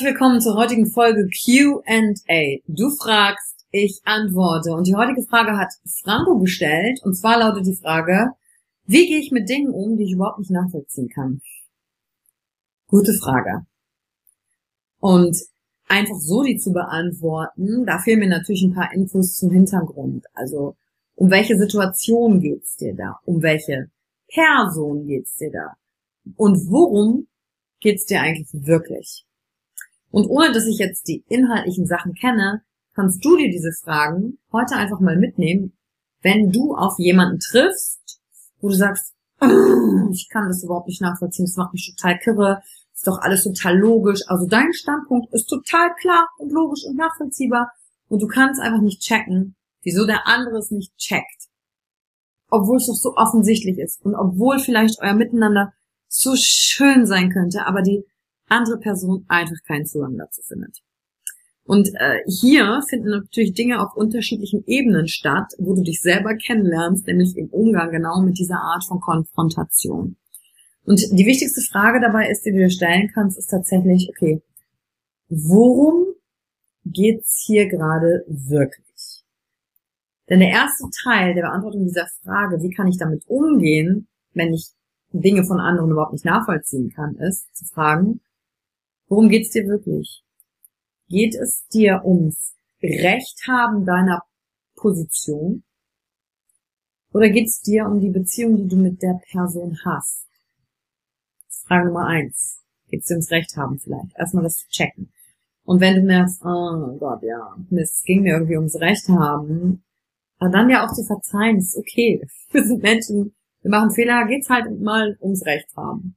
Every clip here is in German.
Herzlich willkommen zur heutigen Folge Q&A. Du fragst, ich antworte. Und die heutige Frage hat Franco gestellt. Und zwar lautet die Frage, wie gehe ich mit Dingen um, die ich überhaupt nicht nachvollziehen kann? Gute Frage. Und einfach so die zu beantworten, da fehlen mir natürlich ein paar Infos zum Hintergrund. Also, um welche Situation geht's dir da? Um welche Person geht's dir da? Und worum geht's dir eigentlich wirklich? Und ohne dass ich jetzt die inhaltlichen Sachen kenne, kannst du dir diese Fragen heute einfach mal mitnehmen, wenn du auf jemanden triffst, wo du sagst, ich kann das überhaupt nicht nachvollziehen, das macht mich total kirre, ist doch alles total logisch. Also dein Standpunkt ist total klar und logisch und nachvollziehbar und du kannst einfach nicht checken, wieso der andere es nicht checkt. Obwohl es doch so offensichtlich ist und obwohl vielleicht euer Miteinander so schön sein könnte, aber die andere Person einfach keinen Zugang dazu findet. Und äh, hier finden natürlich Dinge auf unterschiedlichen Ebenen statt, wo du dich selber kennenlernst, nämlich im Umgang genau mit dieser Art von Konfrontation. Und die wichtigste Frage dabei ist, die du dir stellen kannst, ist tatsächlich, okay, worum geht's hier gerade wirklich? Denn der erste Teil der Beantwortung dieser Frage, wie kann ich damit umgehen, wenn ich Dinge von anderen überhaupt nicht nachvollziehen kann, ist zu fragen, Worum geht's dir wirklich? Geht es dir ums Recht haben deiner Position? Oder geht es dir um die Beziehung, die du mit der Person hast? Frage Nummer eins. Geht es dir ums Recht haben vielleicht? Erstmal das zu checken. Und wenn du merkst, oh Gott, ja, es ging mir irgendwie ums Recht haben, dann ja auch zu verzeihen, ist okay. Wir sind Menschen, wir machen Fehler, geht's halt mal ums Recht haben.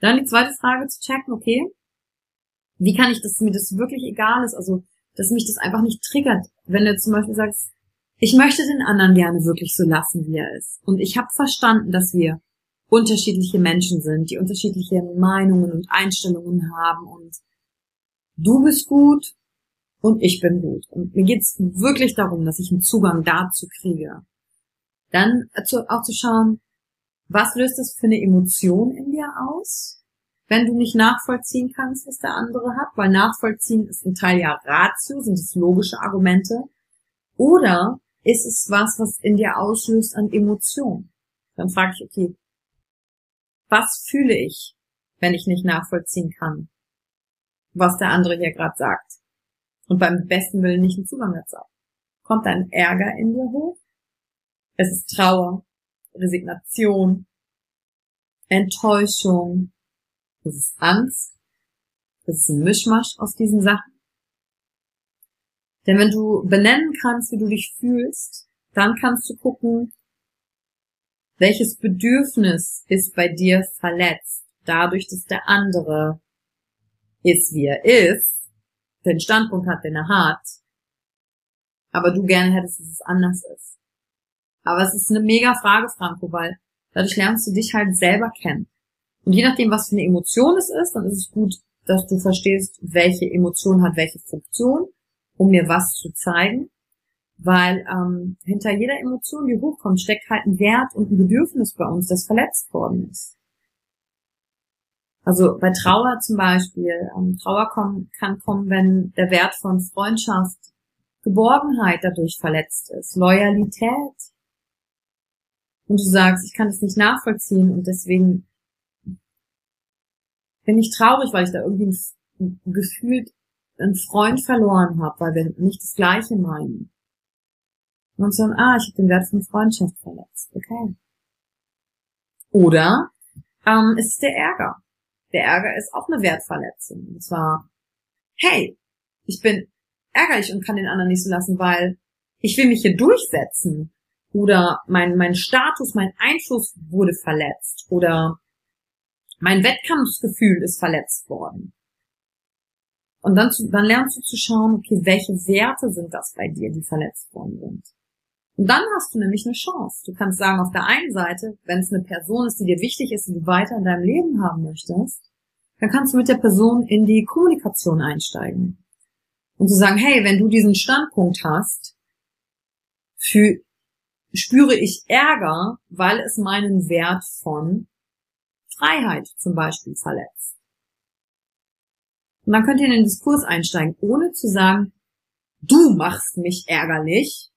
Dann die zweite Frage zu checken, okay, wie kann ich, dass mir das wirklich egal ist, also dass mich das einfach nicht triggert, wenn du zum Beispiel sagst, ich möchte den anderen gerne wirklich so lassen, wie er ist. Und ich habe verstanden, dass wir unterschiedliche Menschen sind, die unterschiedliche Meinungen und Einstellungen haben und du bist gut und ich bin gut. Und mir geht's wirklich darum, dass ich einen Zugang dazu kriege. Dann auch zu schauen, was löst das für eine Emotion in dir aus? Wenn du nicht nachvollziehen kannst, was der andere hat, weil nachvollziehen ist ein Teil ja Ratio, sind es logische Argumente, oder ist es was, was in dir auslöst an Emotionen? Dann frage ich, okay, was fühle ich, wenn ich nicht nachvollziehen kann, was der andere hier gerade sagt und beim besten Willen nicht einen Zugang dazu. Kommt ein Ärger in dir hoch? Es ist Trauer, Resignation, Enttäuschung, es ist Angst, es ist ein Mischmasch aus diesen Sachen. Denn wenn du benennen kannst, wie du dich fühlst, dann kannst du gucken, welches Bedürfnis ist bei dir verletzt, dadurch, dass der andere ist, wie er ist, den Standpunkt hat, den er hat, aber du gerne hättest, dass es anders ist. Aber es ist eine mega Frage, Franco, weil dadurch lernst du dich halt selber kennen. Und je nachdem, was für eine Emotion es ist, dann ist es gut, dass du verstehst, welche Emotion hat welche Funktion, um mir was zu zeigen. Weil ähm, hinter jeder Emotion, die hochkommt, steckt halt ein Wert und ein Bedürfnis bei uns, das verletzt worden ist. Also bei Trauer zum Beispiel, ähm, Trauer kommen, kann kommen, wenn der Wert von Freundschaft, Geborgenheit dadurch verletzt ist, Loyalität. Und du sagst, ich kann das nicht nachvollziehen und deswegen bin ich traurig, weil ich da irgendwie gefühlt einen Freund verloren habe, weil wir nicht das Gleiche meinen. Und so, ah, ich habe den Wert von Freundschaft verletzt. Okay. Oder ähm, ist es der Ärger. Der Ärger ist auch eine Wertverletzung. Und zwar, hey, ich bin ärgerlich und kann den anderen nicht so lassen, weil ich will mich hier durchsetzen. Oder mein, mein Status, mein Einfluss wurde verletzt. Oder mein Wettkampfsgefühl ist verletzt worden. Und dann, dann lernst du zu schauen, okay, welche Werte sind das bei dir, die verletzt worden sind. Und dann hast du nämlich eine Chance. Du kannst sagen, auf der einen Seite, wenn es eine Person ist, die dir wichtig ist, die du weiter in deinem Leben haben möchtest, dann kannst du mit der Person in die Kommunikation einsteigen. Und zu sagen, hey, wenn du diesen Standpunkt hast, für, spüre ich Ärger, weil es meinen Wert von Freiheit zum Beispiel verletzt. Und dann könnt ihr in den Diskurs einsteigen, ohne zu sagen, du machst mich ärgerlich,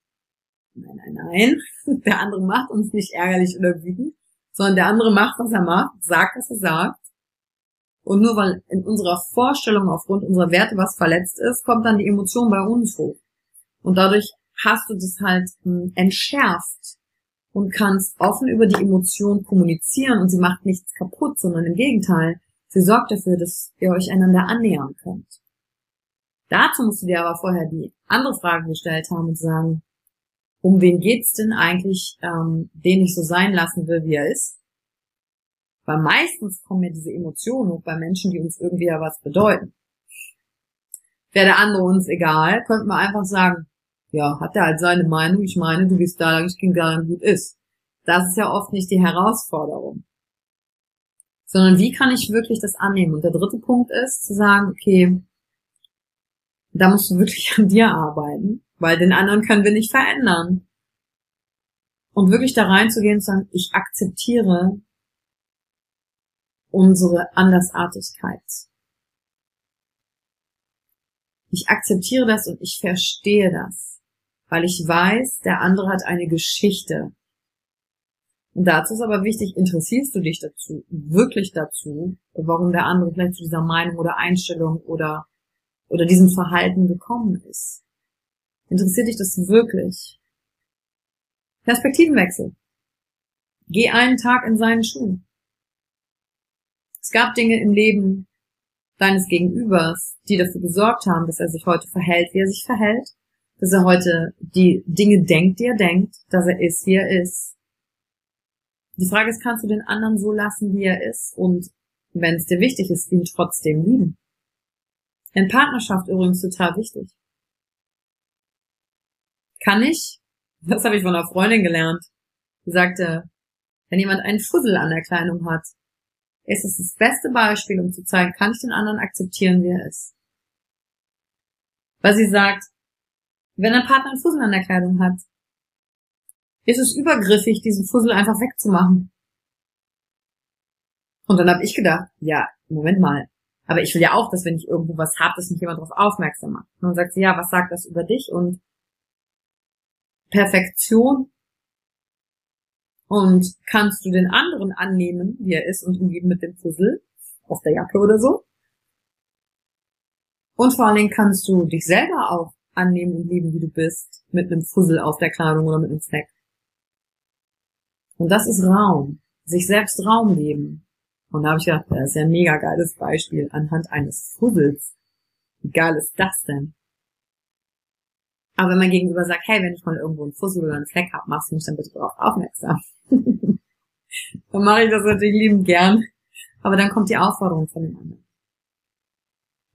Nein, nein, nein. Der andere macht uns nicht ärgerlich oder wütend, sondern der andere macht, was er macht, sagt, was er sagt. Und nur weil in unserer Vorstellung aufgrund unserer Werte was verletzt ist, kommt dann die Emotion bei uns hoch. Und dadurch hast du das halt hm, entschärft und kannst offen über die Emotion kommunizieren und sie macht nichts kaputt, sondern im Gegenteil, sie sorgt dafür, dass ihr euch einander annähern könnt. Dazu musst du dir aber vorher die andere Frage gestellt haben und sagen, um wen geht's denn eigentlich, ähm, den ich so sein lassen will, wie er ist? Weil meistens kommen ja diese Emotionen hoch bei Menschen, die uns irgendwie ja was bedeuten. Wäre der andere uns egal, könnten wir einfach sagen, ja, hat er halt seine Meinung, ich meine, du gehst da ich gehe da lang, gut ist. Das ist ja oft nicht die Herausforderung. Sondern wie kann ich wirklich das annehmen? Und der dritte Punkt ist, zu sagen, okay, da musst du wirklich an dir arbeiten weil den anderen können wir nicht verändern. Und wirklich da reinzugehen und zu sagen, ich akzeptiere unsere Andersartigkeit. Ich akzeptiere das und ich verstehe das, weil ich weiß, der andere hat eine Geschichte. Und dazu ist aber wichtig, interessierst du dich dazu, wirklich dazu, warum der andere vielleicht zu dieser Meinung oder Einstellung oder, oder diesem Verhalten gekommen ist. Interessiert dich das wirklich? Perspektivenwechsel. Geh einen Tag in seinen Schuhen. Es gab Dinge im Leben deines Gegenübers, die dafür gesorgt haben, dass er sich heute verhält, wie er sich verhält, dass er heute die Dinge denkt, die er denkt, dass er ist, wie er ist. Die Frage ist, kannst du den anderen so lassen, wie er ist und wenn es dir wichtig ist, ihn trotzdem lieben? In Partnerschaft übrigens total wichtig. Kann ich? Das habe ich von einer Freundin gelernt. Die sagte, wenn jemand einen Fussel an der Kleidung hat, ist es das beste Beispiel, um zu zeigen, kann ich den anderen akzeptieren, wie er ist. Weil sie sagt, wenn ein Partner einen Fussel an der Kleidung hat, ist es übergriffig, diesen Fussel einfach wegzumachen. Und dann habe ich gedacht, ja, Moment mal. Aber ich will ja auch, dass wenn ich irgendwo was hab, dass mich jemand darauf aufmerksam macht. Und dann sagt sie, ja, was sagt das über dich? Und Perfektion Und kannst du den anderen annehmen, wie er ist und lieben mit dem Fussel auf der Jacke oder so? Und vor allen Dingen kannst du dich selber auch annehmen und lieben, wie du bist, mit einem Fussel auf der Kleidung oder mit einem Fleck. Und das ist Raum. Sich selbst Raum geben. Und da habe ich gedacht, das ist ja ein mega geiles Beispiel anhand eines Fussels. Wie geil ist das denn? Aber wenn mein Gegenüber sagt, hey, wenn ich mal irgendwo einen Fussel oder einen Fleck habe, machst du mich dann bitte darauf aufmerksam. dann mache ich das natürlich liebend gern. Aber dann kommt die Aufforderung von dem anderen.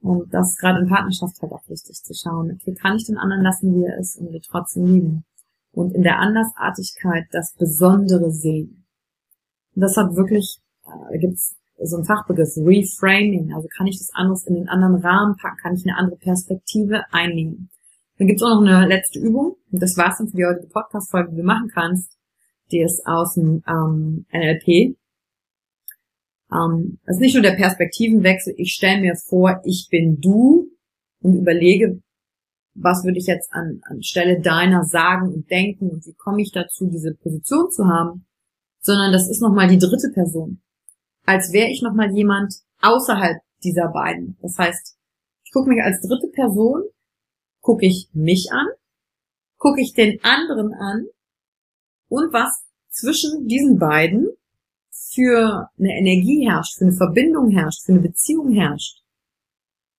Und das ist gerade in Partnerschaft halt auch wichtig zu schauen. Okay, kann ich den anderen lassen, wie er ist und wir trotzdem lieben? Und in der Andersartigkeit das Besondere sehen. Und das hat wirklich, äh, gibt's so ein Fachbegriff, Reframing. Also kann ich das anderes in den anderen Rahmen packen, kann ich eine andere Perspektive einnehmen. Dann gibt's auch noch eine letzte Übung. Und das war's dann für die heutige Podcast-Folge, die du machen kannst. Die ist aus dem ähm, NLP. Ähm, das ist nicht nur der Perspektivenwechsel. Ich stelle mir vor, ich bin du und überlege, was würde ich jetzt an, an Stelle deiner sagen und denken und wie komme ich dazu, diese Position zu haben, sondern das ist nochmal die dritte Person. Als wäre ich nochmal jemand außerhalb dieser beiden. Das heißt, ich gucke mich als dritte Person gucke ich mich an, gucke ich den anderen an und was zwischen diesen beiden für eine Energie herrscht, für eine Verbindung herrscht, für eine Beziehung herrscht.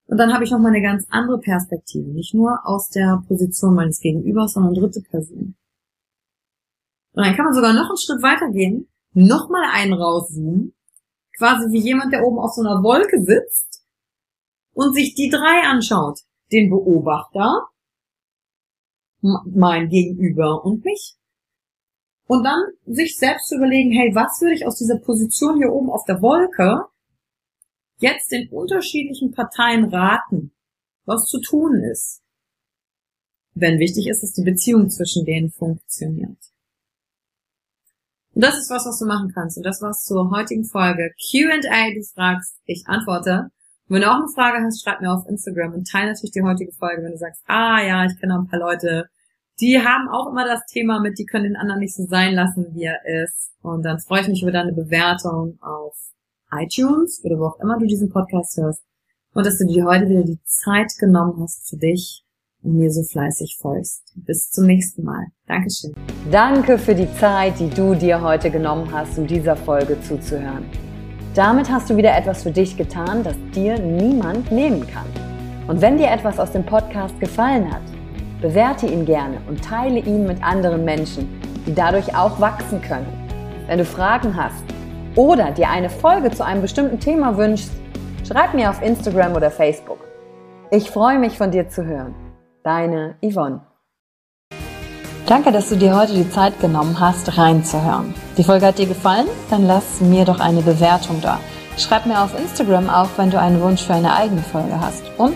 Und dann habe ich noch mal eine ganz andere Perspektive, nicht nur aus der Position meines Gegenübers, sondern dritte Person. Und dann kann man sogar noch einen Schritt weitergehen, noch mal einen rauszoomen, quasi wie jemand, der oben auf so einer Wolke sitzt und sich die drei anschaut den Beobachter, mein Gegenüber und mich. Und dann sich selbst zu überlegen, hey, was würde ich aus dieser Position hier oben auf der Wolke jetzt den unterschiedlichen Parteien raten, was zu tun ist. Wenn wichtig ist, dass die Beziehung zwischen denen funktioniert. Und das ist was, was du machen kannst. Und das war's zur heutigen Folge. Q&A, du fragst, ich antworte. Und wenn du auch eine Frage hast, schreib mir auf Instagram und teile natürlich die heutige Folge, wenn du sagst, ah ja, ich kenne auch ein paar Leute, die haben auch immer das Thema mit, die können den anderen nicht so sein lassen, wie er ist. Und dann freue ich mich über deine Bewertung auf iTunes oder wo auch immer du diesen Podcast hörst. Und dass du dir heute wieder die Zeit genommen hast für dich und mir so fleißig folgst. Bis zum nächsten Mal. Dankeschön. Danke für die Zeit, die du dir heute genommen hast, um dieser Folge zuzuhören. Damit hast du wieder etwas für dich getan, das dir niemand nehmen kann. Und wenn dir etwas aus dem Podcast gefallen hat, bewerte ihn gerne und teile ihn mit anderen Menschen, die dadurch auch wachsen können. Wenn du Fragen hast oder dir eine Folge zu einem bestimmten Thema wünschst, schreib mir auf Instagram oder Facebook. Ich freue mich von dir zu hören. Deine Yvonne. Danke, dass du dir heute die Zeit genommen hast, reinzuhören. Die Folge hat dir gefallen? Dann lass mir doch eine Bewertung da. Schreib mir auf Instagram auch, wenn du einen Wunsch für eine eigene Folge hast. Und